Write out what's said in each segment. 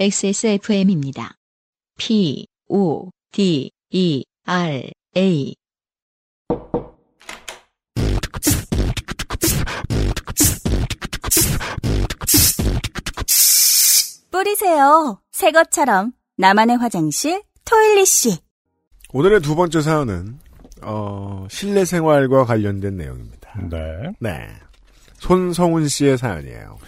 XSFM입니다. P, O, D, E, R, A. 뿌리세요. 새 것처럼 나만의 화장실 토일리씨. 오늘의 두 번째 사연은 어, 실내 생활과 관련된 내용입니다. 네. 네. 손성훈 씨의 사연이에요.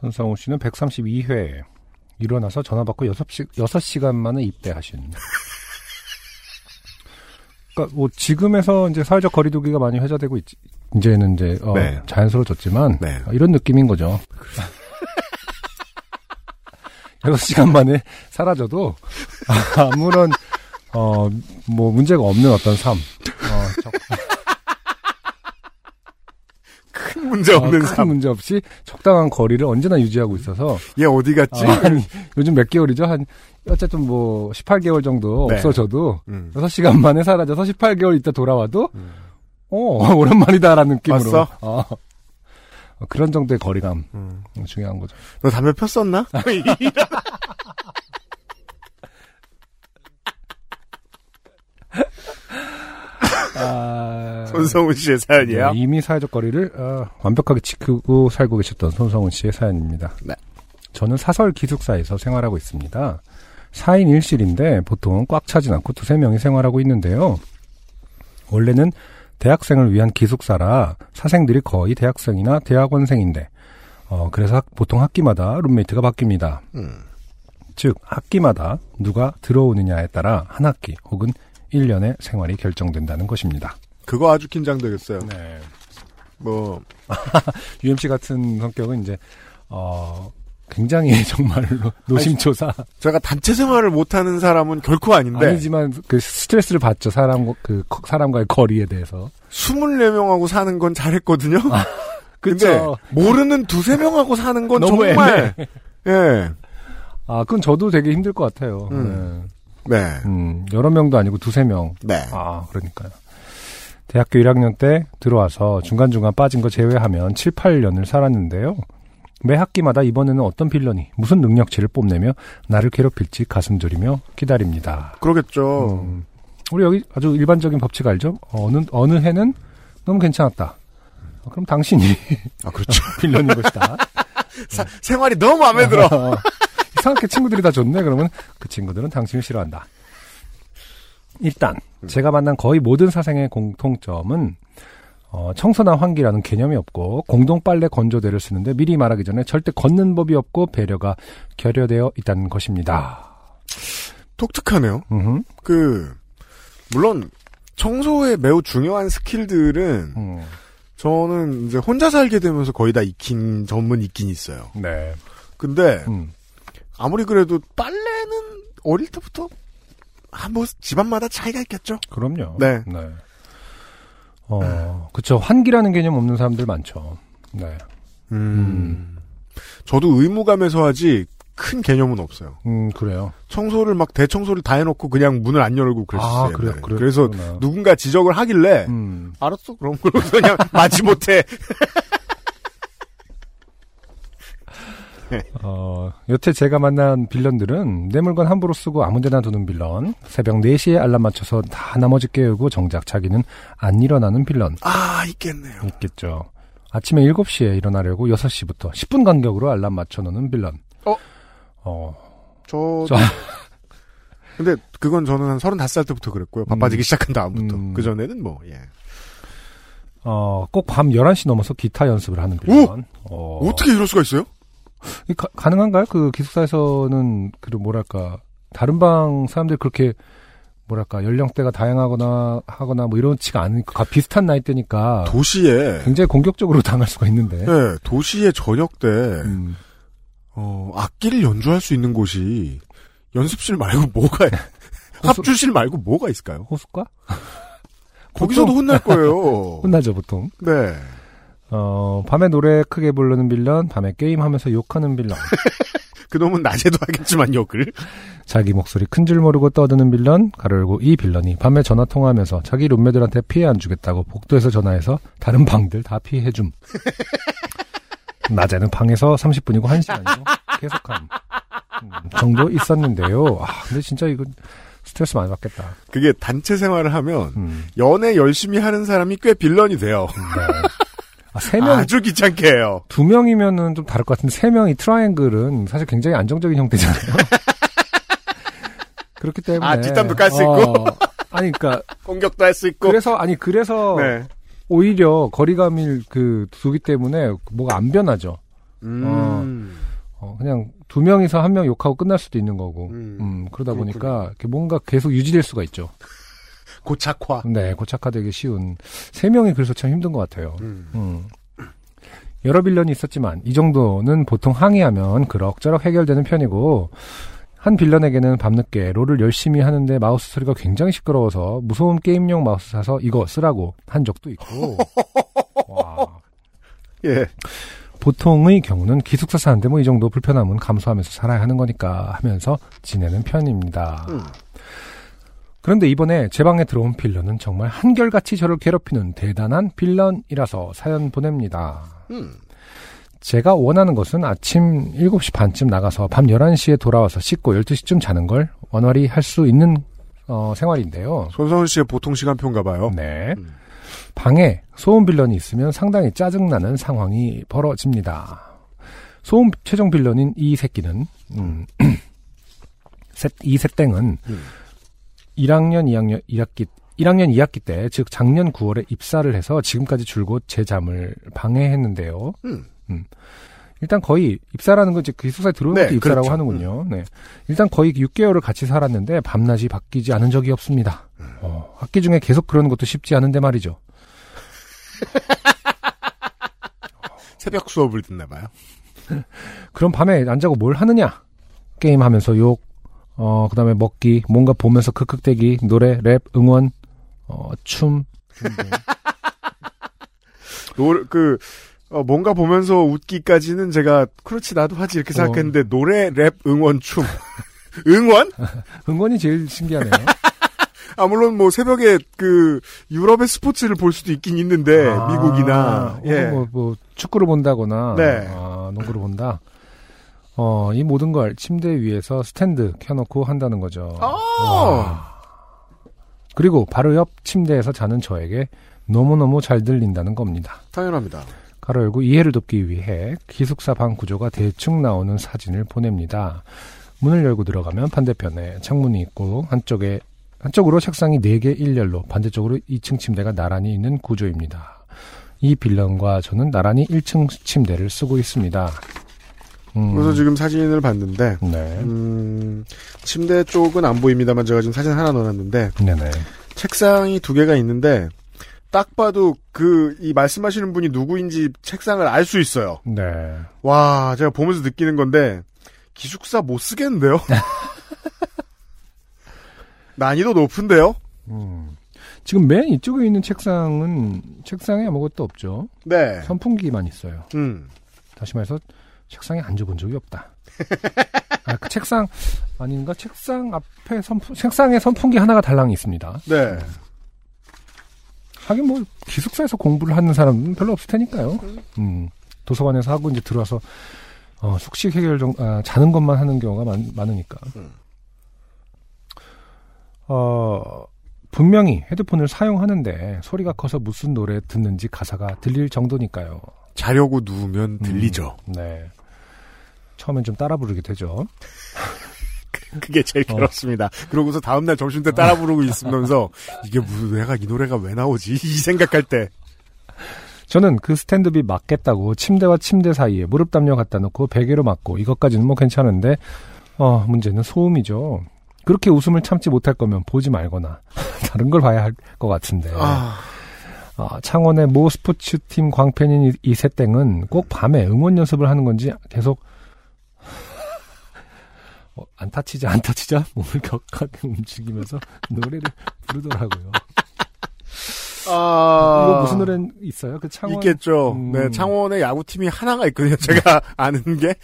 손상우 씨는 132회 일어나서 전화 받고 6시, 6시간 만에 입대하신. 그러니까 뭐 지금에서 이제 사회적 거리두기가 많이 회자되고 있, 이제는 이제 어, 네. 자연스러워졌지만 네. 어, 이런 느낌인 거죠. 6시간 만에 사라져도 아무런 어 뭐 문제가 없는 어떤 삶. 어, 적- 큰 문제 없는 어, 큰 삶. 문제 없이 적당한 거리를 언제나 유지하고 있어서 얘 어디 갔지? 아, 한, 요즘 몇 개월이죠? 한, 어쨌든 뭐, 18개월 정도 네. 없어져도, 음. 6시간 만에 사라져서 18개월 있다 돌아와도, 음. 어, 오랜만이다라는 느낌으로. 어. 어, 그런 정도의 거리감, 음. 중요한 거죠. 너 담배 폈었나? 아, 손성훈 씨의 사연이에요. 네, 이미 사회적 거리를 어, 완벽하게 지키고 살고 계셨던 손성훈 씨의 사연입니다. 네. 저는 사설 기숙사에서 생활하고 있습니다. 4인 1실인데 보통 꽉 차진 않고 두세 명이 생활하고 있는데요. 원래는 대학생을 위한 기숙사라 사생들이 거의 대학생이나 대학원생인데 어, 그래서 학- 보통 학기마다 룸메이트가 바뀝니다. 음. 즉 학기마다 누가 들어오느냐에 따라 한 학기 혹은 1년의 생활이 결정된다는 것입니다. 그거 아주 긴장되겠어요. 네. 뭐 UMC 같은 성격은 이제 어 굉장히 정말로 노심초사 제가 단체 생활을 못하는 사람은 결코 아닌데 아니지만 그 스트레스를 받죠 사람 그 거- 사람과의 거리에 대해서 24명하고 사는 건 잘했거든요. 근데 그쵸. 모르는 두세 명하고 사는 건 정말 예. 아 그건 저도 되게 힘들 것 같아요. 음. 네. 네. 음, 여러 명도 아니고 두세 명. 네. 아 그러니까요. 대학교 1학년 때 들어와서 중간중간 빠진 거 제외하면 7, 8년을 살았는데요. 매 학기마다 이번에는 어떤 빌런이 무슨 능력치를 뽐내며 나를 괴롭힐지 가슴 졸이며 기다립니다. 그러겠죠. 음. 우리 여기 아주 일반적인 법칙 알죠? 어느 어느 해는 너무 괜찮았다. 어, 그럼 당신이 아 그렇죠. 빌런인 것이다. 사- 생활이 너무 마음에 들어. 어, 이상하게 친구들이 다 좋네. 그러면 그 친구들은 당신을 싫어한다. 일단 제가 만난 거의 모든 사생의 공통점은 어, 청소나 환기라는 개념이 없고 공동 빨래 건조대를 쓰는데 미리 말하기 전에 절대 걷는 법이 없고 배려가 결여되어 있다는 것입니다. 독특하네요. 음흠. 그 물론 청소에 매우 중요한 스킬들은 음, 저는 이제 혼자 살게 되면서 거의 다 익힌 전문 익긴 있어요. 네. 근데 음, 아무리 그래도 빨래는 어릴 때부터 아, 뭐 집안마다 차이가 있겠죠. 그럼요. 네. 어, 그쵸. 환기라는 개념 없는 사람들 많죠. 네. 음. 저도 의무감에서 하지 큰 개념은 없어요. 음, 그래요. 청소를 막 대청소를 다 해놓고 그냥 문을 안 열고 그랬어요. 아, 그래요. 그래요. 그래서. 누군가 지적을 하길래 음. 알았어 그럼 그냥 마지 못해. 어, 여태 제가 만난 빌런들은 내 물건 함부로 쓰고 아무 데나 두는 빌런, 새벽 4시에 알람 맞춰서 다 나머지 깨우고 정작 자기는 안 일어나는 빌런 아 있겠네요. 있겠죠. 아침에 7시에 일어나려고 6시부터 10분 간격으로 알람 맞춰 놓는 빌런. 어? 어, 저 저- 근데 그건 저는 한 35살 때부터 그랬고요. 바빠지기 음. 시작한 다음부터. 음. 그 전에는 뭐 예. 어, 꼭 밤 11시 넘어서 기타 연습을 하는 빌런. 어, 어떻게 이럴 수가 있어요? 이 가, 가능한가요? 그 기숙사에서는 그 뭐랄까 다른 방 사람들이 그렇게 뭐랄까 연령대가 다양하거나 하거나 뭐 이런치가 않으니까 비슷한 나이대니까 도시에 굉장히 공격적으로 당할 수가 있는데. 예, 도시의 저녁 때 음, 어, 악기를 연주할 수 있는 곳이 연습실 말고 뭐가 합주실 말고 뭐가 있을까요? 호숫가? 거기서도 혼날 거예요. 혼나죠 보통. 네. 어 밤에 노래 크게 부르는 빌런, 밤에 게임하면서 욕하는 빌런, 그놈은 낮에도 하겠지만 욕을. 자기 목소리 큰 줄 모르고 떠드는 빌런, 가로 열고 이 빌런이 밤에 전화 통화하면서 자기 룸메들한테 피해 안 주겠다고 복도에서 전화해서 다른 방들 다 피해줌. 낮에는 방에서 30분이고 1시간이고 계속함 음, 정도 있었는데요. 아, 근데 진짜 이거 스트레스 많이 받겠다. 그게 단체 생활을 하면 음, 연애 열심히 하는 사람이 꽤 빌런이 돼요. 네. 아, 세 명, 아주 귀찮게 해요. 두 명이면은 좀 다를 것 같은데 세 명이 트라이앵글은 사실 굉장히 안정적인 형태잖아요. 그렇기 때문에 아, 뒷담도 깔 수 어, 아니 그러니까 공격도 할 수 있고. 그래서 아니 그래서 네. 오히려 거리감을 그 두기 때문에 뭐가 안 변하죠. 음. 어, 그냥 두 명이서 한 명 욕하고 끝날 수도 있는 거고. 음. 음, 그러다 그렇군요. 보니까 뭔가 계속 유지될 수가 있죠. 고착화. 네, 고착화되기 쉬운 세 명이 그래서 참 힘든 것 같아요. 음. 음. 여러 빌런이 있었지만 이 정도는 보통 항의하면 그럭저럭 해결되는 편이고 한 빌런에게는 밤늦게 롤을 열심히 하는데 마우스 소리가 굉장히 시끄러워서 무서운 게임용 마우스 사서 이거 쓰라고 한 적도 있고 와. 예. 보통의 경우는 기숙사 사는데 뭐 이 정도 불편함은 감수하면서 살아야 하는 거니까 하면서 지내는 편입니다. 음. 그런데 이번에 제 방에 들어온 빌런은 정말 한결같이 저를 괴롭히는 대단한 빌런이라서 사연 보냅니다. 음. 제가 원하는 것은 아침 7시 반쯤 나가서 밤 11시에 돌아와서 씻고 12시쯤 자는 걸 원활히 할 수 있는 어, 생활인데요. 손성훈 씨의 보통 시간표인가 봐요. 네. 음. 방에 소음 빌런이 있으면 상당히 짜증나는 상황이 벌어집니다. 소음 최종 빌런인 이 새끼는 음, 셋- 이 새땡은 음. 1학년 2학년 1학기 1학년 2학기 때, 즉 작년 9월에 입사를 해서 지금까지 줄곧 제 잠을 방해했는데요. 음. 일단 거의 입사라는 건 이제 그 기숙사에 들어오는 네, 것도 입사라고 그렇죠. 하는군요. 네. 일단 거의 6개월을 같이 살았는데 밤낮이 바뀌지 않은 적이 없습니다. 음. 어, 학기 중에 계속 그러는 것도 쉽지 않은데 말이죠. 새벽 수업을 듣나 봐요. 그럼 밤에 안 자고 뭘 하느냐? 게임 하면서 욕, 어, 그 다음에 먹기, 뭔가 보면서 크크대기, 노래, 랩, 응원, 어, 춤. 노래 그 어, 뭔가 보면서 웃기까지는 제가 그렇지 나도 하지 이렇게 생각했는데 노래, 랩, 응원, 춤. 응원? 응원이 제일 신기하네요. 아 물론 뭐 새벽에 그 유럽의 스포츠를 볼 수도 있긴 있는데 아, 미국이나 예. 뭐, 뭐, 축구를 본다거나, 네. 아, 농구를 본다. 어, 이 모든 걸 침대 위에서 스탠드 켜놓고 한다는 거죠. 아. 와. 그리고 바로 옆 침대에서 자는 저에게 너무너무 잘 들린다는 겁니다. 당연합니다. 가로 열고 이해를 돕기 위해 기숙사 방 구조가 대충 나오는 사진을 보냅니다. 문을 열고 들어가면 반대편에 창문이 있고 한쪽에 한쪽으로 책상이 4개 일렬로 반대쪽으로 2층 침대가 나란히 있는 구조입니다. 이 빌런과 저는 나란히 1층 침대를 쓰고 있습니다. 음, 그래서 지금 사진을 봤는데 네. 음, 침대 쪽은 안 보입니다만 제가 지금 사진 하나 넣어놨는데 네네. 책상이 두 개가 있는데 딱 봐도 그 이 말씀하시는 분이 누구인지 책상을 알 수 있어요. 네. 와 제가 보면서 느끼는 건데 기숙사 못 쓰겠는데요? 난이도 높은데요? 음. 지금 맨 이쪽에 있는 책상은 책상에 아무것도 없죠. 네. 선풍기만 있어요. 음. 다시 말해서 책상에 앉아본 적이 없다. 아, 그 책상 아닌가? 책상 앞에 선풍 책상에 선풍기 하나가 달랑 있습니다. 네. 하긴 뭐 기숙사에서 공부를 하는 사람은 별로 없을 테니까요. 음, 도서관에서 하고 이제 들어와서 어, 숙식 해결 정 아, 자는 것만 하는 경우가 많, 많으니까. 음. 어 분명히 헤드폰을 사용하는데 소리가 커서 무슨 노래 듣는지 가사가 들릴 정도니까요. 자려고 누우면 들리죠. 네. 처음엔 좀 따라 부르게 되죠. 그게 제일 어. 괴롭습니다. 그러고서 다음날 점심 때 따라 부르고 있으면서 이게 무슨 내가 이 노래가 왜 나오지? 이 생각할 때. 저는 그 스탠드비 맞겠다고 침대와 침대 사이에 무릎 담요 갖다 놓고 베개로 맞고 이것까지는 뭐 괜찮은데 어 문제는 소음이죠. 그렇게 웃음을 참지 못할 거면 보지 말거나 다른 걸 봐야 할 것 같은데 아, 아, 창원의 모 스포츠 팀 광팬인 이, 이 새땡은 꼭 밤에 응원 연습을 하는 건지 계속 어, 안 다치자 안 다치자 몸을 격하게 움직이면서 노래를 부르더라고요. 아. 이거 무슨 노래 있어요? 그 창원 있겠죠. 음. 네, 창원의 야구팀이 하나가 있거든요. 제가 아는 게.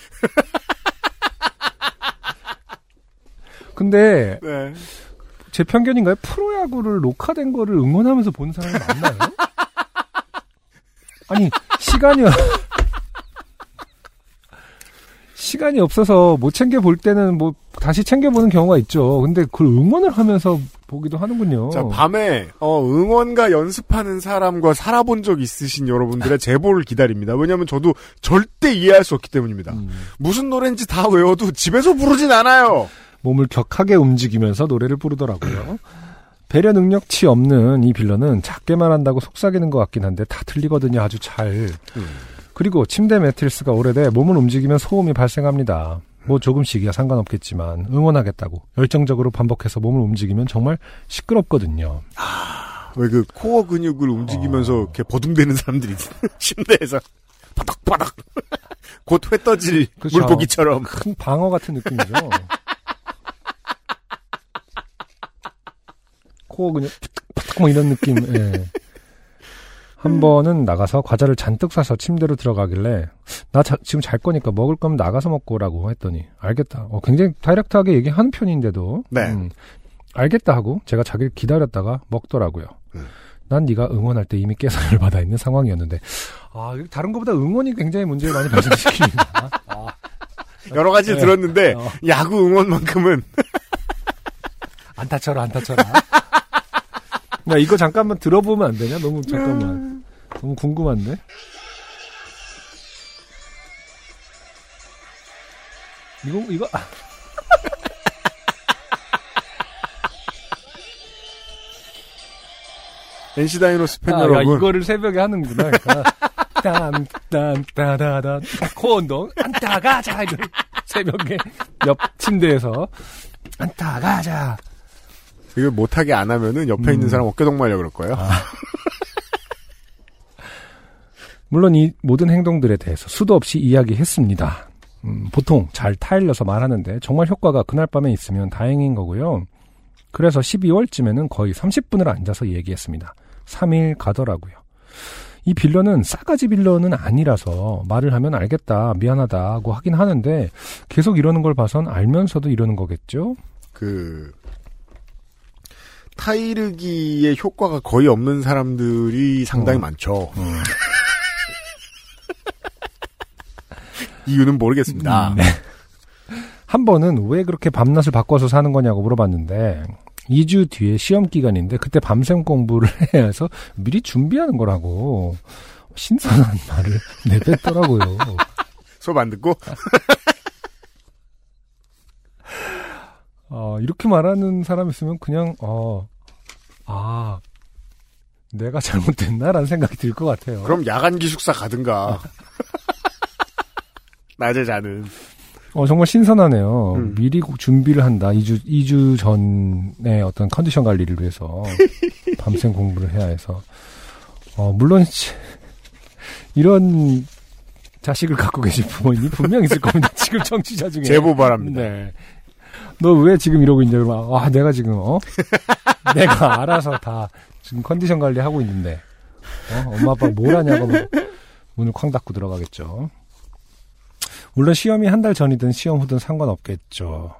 근데 네. 제 편견인가요? 프로야구를 녹화된 거를 응원하면서 보는 사람이 많나요? 아니 시간이 시간이 없어서 못 챙겨 볼 때는 뭐 다시 챙겨 보는 경우가 있죠. 근데 그걸 응원을 하면서 보기도 하는군요. 자, 밤에 어, 응원가 연습하는 사람과 살아본 적 있으신 여러분들의 제보를 기다립니다. 왜냐하면 저도 절대 이해할 수 없기 때문입니다. 음. 무슨 노래인지 다 외워도 집에서 부르진 않아요. 몸을 격하게 움직이면서 노래를 부르더라고요. 배려 능력치 없는 이 빌런은 작게만 한다고 속삭이는 것 같긴 한데 다 틀리거든요. 아주 잘. 그리고 침대 매트리스가 오래돼 몸을 움직이면 소음이 발생합니다. 뭐 조금씩이야 상관없겠지만 응원하겠다고 열정적으로 반복해서 몸을 움직이면 정말 시끄럽거든요. 왜그 코어 근육을 움직이면서 어. 이렇게 버둥대는 사람들이. 침대에서 바닥바닥 곧 회 떠질 그쵸. 물고기처럼 큰 방어 같은 느낌이죠. 코어 그냥 팍팍 뭐 이런 느낌. 예. 한 번은 나가서 과자를 잔뜩 사서 침대로 들어가길래 나 자- 지금 잘 거니까 먹을 거면 나가서 먹고 오라고 했더니 알겠다. 어, 굉장히 다이렉트하게 얘기하는 편인데도 네. 음, 알겠다 하고 제가 자기를 기다렸다가 먹더라고요. 음. 난 네가 응원할 때 이미 깨선을 받아 있는 상황이었는데 아 다른 것보다 응원이 굉장히 문제를 많이 발생시킵니다. 아, 여러 가지 네. 들었는데 어. 야구 응원만큼은 안타 쳐라, 안타 쳐라. 야, 이거 잠깐만 들어보면 안 되냐? 너무, 잠깐만. 너무 궁금한데? 이거, 이거, 아, NC 다이노스 팬 아, 야, 여러분 이거를 새벽에 하는구나. 그러니까. 딴, 딴, 따다다. 코 운동. 안타 가자. 이거 새벽에 옆 침대에서. 안타 가자. 이걸 못하게 안 하면은 옆에 있는 음. 사람 어깨동 말려 그럴 거예요. 물론 이 모든 행동들에 대해서 수도 없이 이야기했습니다. 음, 보통 잘 타일러서 말하는데 정말 효과가 그날 밤에 있으면 다행인 거고요. 그래서 12월쯤에는 거의 30분을 앉아서 얘기했습니다. 3일 가더라고요. 이 빌런은 싸가지 빌런은 아니라서 말을 하면 알겠다, 미안하다고 하긴 하는데 계속 이러는 걸 봐선 알면서도 이러는 거겠죠? 그 타이르기의 효과가 거의 없는 사람들이 상당히 어. 많죠. 이유는 모르겠습니다. 음, 네. 한 번은 왜 그렇게 밤낮을 바꿔서 사는 거냐고 물어봤는데 2주 뒤에 시험 기간인데 그때 밤샘 공부를 해서 미리 준비하는 거라고 신선한 말을 내뱉더라고요. 수업 안 듣고 어, 이렇게 말하는 사람 있으면 그냥 어, 아 내가 잘못됐나라는 생각이 들 것 같아요. 그럼 야간 기숙사 가든가. 낮에 자는. 어, 정말 신선하네요. 음. 미리 고- 준비를 한다. 2주, 2주 전에 어떤 컨디션 관리를 위해서 밤샘 공부를 해야 해서. 어, 물론, 시- 이런 자식을 갖고 계신 부모님이 분명 있을 겁니다. 지금 청취자 중에. 제보 바랍니다. 네. 너 왜 지금 이러고 있냐? 막, 아, 내가 지금, 어? 내가 알아서 다 지금 컨디션 관리하고 있는데, 어? 엄마 아빠 뭘 하냐고 뭐 문을 쾅 닫고 들어가겠죠. 물론 시험이 한 달 전이든 시험 후든 상관없겠죠.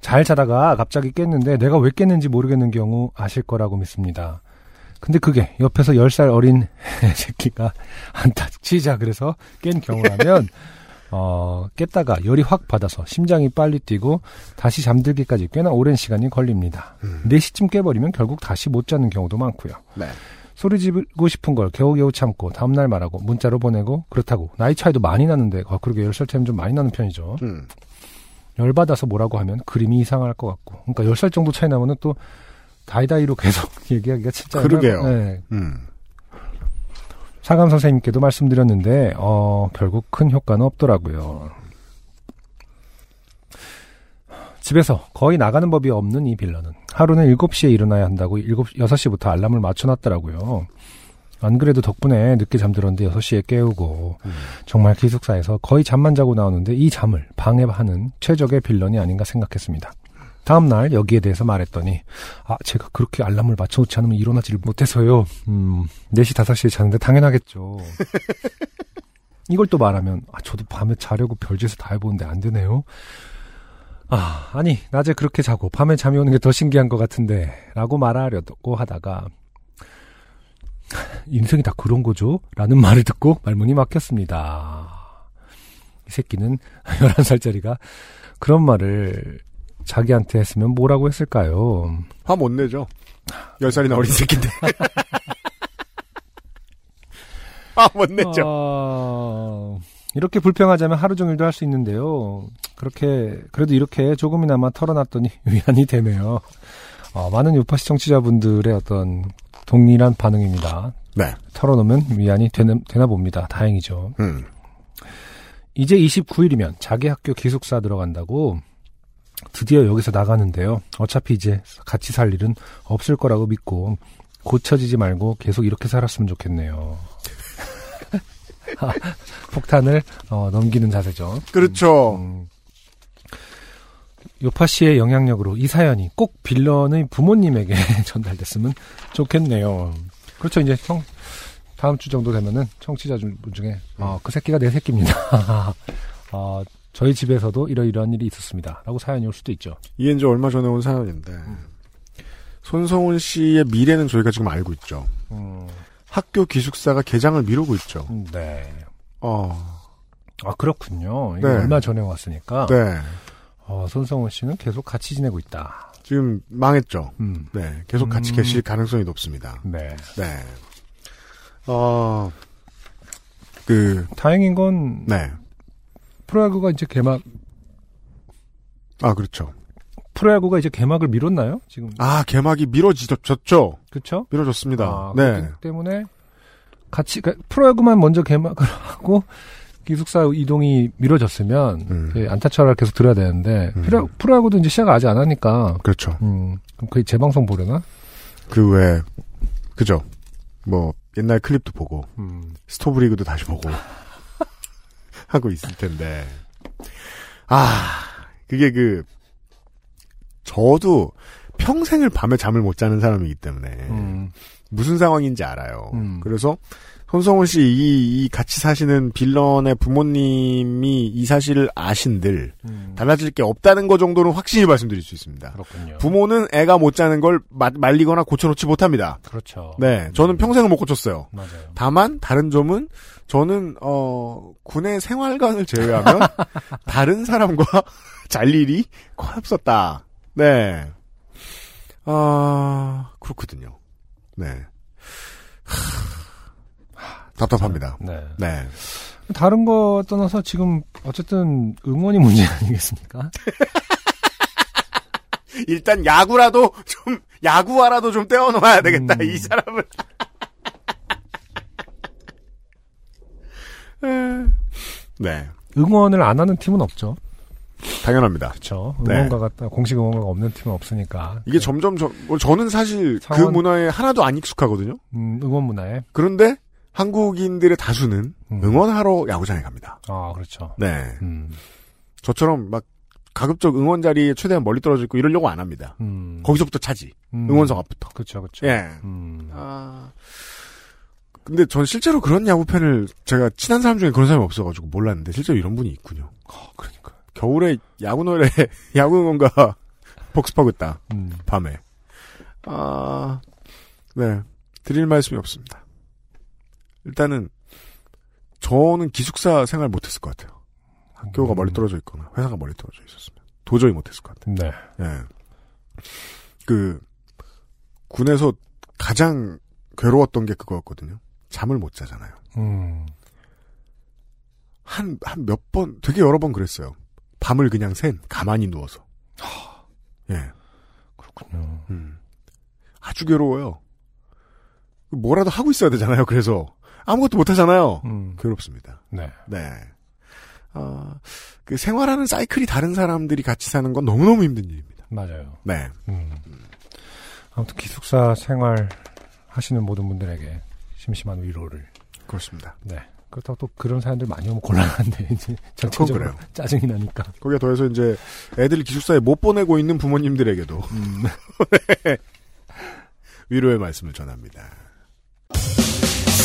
잘 자다가 갑자기 깼는데 내가 왜 깼는지 모르겠는 경우 아실 거라고 믿습니다. 근데 그게 옆에서 10살 어린 새끼가 안타 치자 그래서 깬 경우라면 어, 깼다가 열이 확 받아서 심장이 빨리 뛰고 다시 잠들기까지 꽤나 오랜 시간이 걸립니다. 음. 4시쯤 깨버리면 결국 다시 못 자는 경우도 많고요. 네. 소리 지르고 싶은 걸 겨우겨우 참고 다음날 말하고 문자로 보내고 그렇다고 나이 차이도 많이 나는데 아, 그러게 10살 차이면 좀 많이 나는 편이죠. 음. 열받아서 뭐라고 하면 그림이 이상할 것 같고 그러니까 10살 정도 차이 나면은 또 다이다이로 계속 얘기하기가 진짜 그러게요. 네. 음. 사감 선생님께도 말씀드렸는데 어, 결국 큰 효과는 없더라고요. 집에서 거의 나가는 법이 없는 이 빌런은 하루는 7시에 일어나야 한다고 7, 6시부터 알람을 맞춰놨더라고요. 안 그래도 덕분에 늦게 잠들었는데 6시에 깨우고 음. 정말 기숙사에서 거의 잠만 자고 나오는데 이 잠을 방해하는 최적의 빌런이 아닌가 생각했습니다. 다음날 여기에 대해서 말했더니 아 제가 그렇게 알람을 맞춰놓지 않으면 일어나지를 못해서요. 음 4시 5시에 자는데 당연하겠죠. 이걸 또 말하면 아 저도 밤에 자려고 별짓을 다 해보는데 안 되네요. 아 아니 낮에 그렇게 자고 밤에 잠이 오는 게 더 신기한 것 같은데 라고 말하려고 하다가 인생이 다 그런 거죠? 라는 말을 듣고 말문이 막혔습니다. 이 새끼는 11살짜리가 그런 말을 자기한테 했으면 뭐라고 했을까요? 화 못 내죠. 10살이나 어린 새끼인데. 화못 내죠. 어, 이렇게 불평하자면 하루 종일도 할 수 있는데요. 그렇게 그래도 이렇게 조금이나마 털어놨더니 위안이 되네요. 어, 많은 요파 시청자분들의 어떤 동일한 반응입니다. 네. 털어놓으면 위안이 되나, 되나 봅니다. 다행이죠. 음. 이제 29일이면 자기 학교 기숙사 들어간다고 드디어 여기서 나가는데요. 어차피 이제 같이 살 일은 없을 거라고 믿고 고쳐지지 말고 계속 이렇게 살았으면 좋겠네요. 폭탄을 어, 넘기는 자세죠. 그렇죠. 음, 요파 씨의 영향력으로 이 사연이 꼭 빌런의 부모님에게 전달됐으면 좋겠네요. 그렇죠. 이제 청, 다음 주 정도 되면은 청취자 분 중에 어, 그 새끼가 내 새끼입니다. 어, 저희 집에서도 이러이러한 일이 있었습니다. 라고 사연이 올 수도 있죠. 이게 이제 얼마 전에 온 사연인데, 손성훈 씨의 미래는 저희가 지금 알고 있죠. 음, 학교 기숙사가 개장을 미루고 있죠. 네. 어, 아, 그렇군요. 네. 얼마 전에 왔으니까. 네. 어, 손성훈 씨는 계속 같이 지내고 있다. 지금 망했죠. 음, 네. 계속 같이 음. 계실 가능성이 높습니다. 네. 네. 어, 그, 다행인 건 네. 프로야구가 이제 개막 아, 그렇죠. 프로야구가 이제 개막을 미뤘나요? 지금 아, 개막이 미뤄졌죠? 그렇죠? 미뤄졌습니다. 아, 네. 그렇기 때문에 같이 그러니까 프로야구만 먼저 개막을 하고 기숙사 이동이 미뤄졌으면 음. 그 안타철을 계속 들어야 되는데 음. 프로, 프로야구도 이제 시작 아직 안 하니까 그렇죠. 음, 그럼 거의 재방송 보려나? 그 외, 그죠. 뭐, 옛날 클립도 보고, 음. 스토브리그도 다시 보고, 하고 있을 텐데. 아, 그게 그, 저도 평생을 밤에 잠을 못 자는 사람이기 때문에, 음. 무슨 상황인지 알아요. 음. 그래서, 손성훈 씨, 이, 이 같이 사시는 빌런의 부모님이 이 사실을 아신들, 음. 달라질 게 없다는 거 정도는 확실히 말씀드릴 수 있습니다. 그렇군요. 부모는 애가 못 자는 걸 마- 말리거나 고쳐놓지 못합니다. 그렇죠. 네, 저는 평생을 못 고쳤어요. 맞아요. 다만 다른 점은 저는 어 군의 생활관을 제외하면 다른 사람과 잘 일이 거의 없었다. 네. 아 그렇거든요. 네. 하, 답답합니다. 네. 네. 다른 거 떠나서 지금 어쨌든 응원이 문제 아니겠습니까? 일단 야구라도 좀 야구화라도 좀 떼어놓아야 되겠다 음. 이 사람을. 네, 응원을 안 하는 팀은 없죠. 당연합니다. 그렇죠. 네. 응원가가 공식 응원가가 없는 팀은 없으니까. 이게 점점 저, 뭐 저는 사실 그 상원- 문화에 하나도 안 익숙하거든요. 음, 응원 문화에. 그런데 한국인들의 다수는 음. 응원하러 야구장에 갑니다. 아, 그렇죠. 네, 음, 저처럼 막 가급적 응원 자리에 최대한 멀리 떨어져 있고 이러려고 안 합니다. 음. 거기서부터 차지. 음. 응원석 앞부터. 그렇죠, 그렇죠. 예. 음. 아. 근데 전 실제로 그런 야구 팬을 제가 친한 사람 중에 그런 사람이 없어가지고 몰랐는데 실제로 이런 분이 있군요. 그러니까. 겨울에 야구 노래 야구 응원가 복습하고 있다. 음. 밤에. 아, 네. 드릴 말씀이 없습니다. 일단은 저는 기숙사 생활 못했을 것 같아요. 학교가 음. 멀리 떨어져 있거나 회사가 멀리 떨어져 있었으면 도저히 못했을 것 같아요. 네. 예. 그 군에서 가장 괴로웠던 게 그거였거든요. 잠을 못 자잖아요. 음. 한 한 몇 번 되게 여러 번 그랬어요. 밤을 그냥 샌 가만히 누워서. 예. 그렇군요. 음. 아주 괴로워요. 뭐라도 하고 있어야 되잖아요. 그래서 아무것도 못 하잖아요. 음. 괴롭습니다. 네. 네. 아, 그 생활하는 사이클이 다른 사람들이 같이 사는 건 너무너무 힘든 일입니다. 맞아요. 네. 음. 아무튼 기숙사 생활 하시는 모든 분들에게 심심한 위로를. 그렇습니다. 네. 그렇다고 또 그런 사연들 많이 오면 곤란한데 이제 전체적으로. 짜증이 나니까. 거기에 더해서 이제 애들 기숙사에 못 보내고 있는 부모님들에게도 음. 위로의 말씀을 전합니다.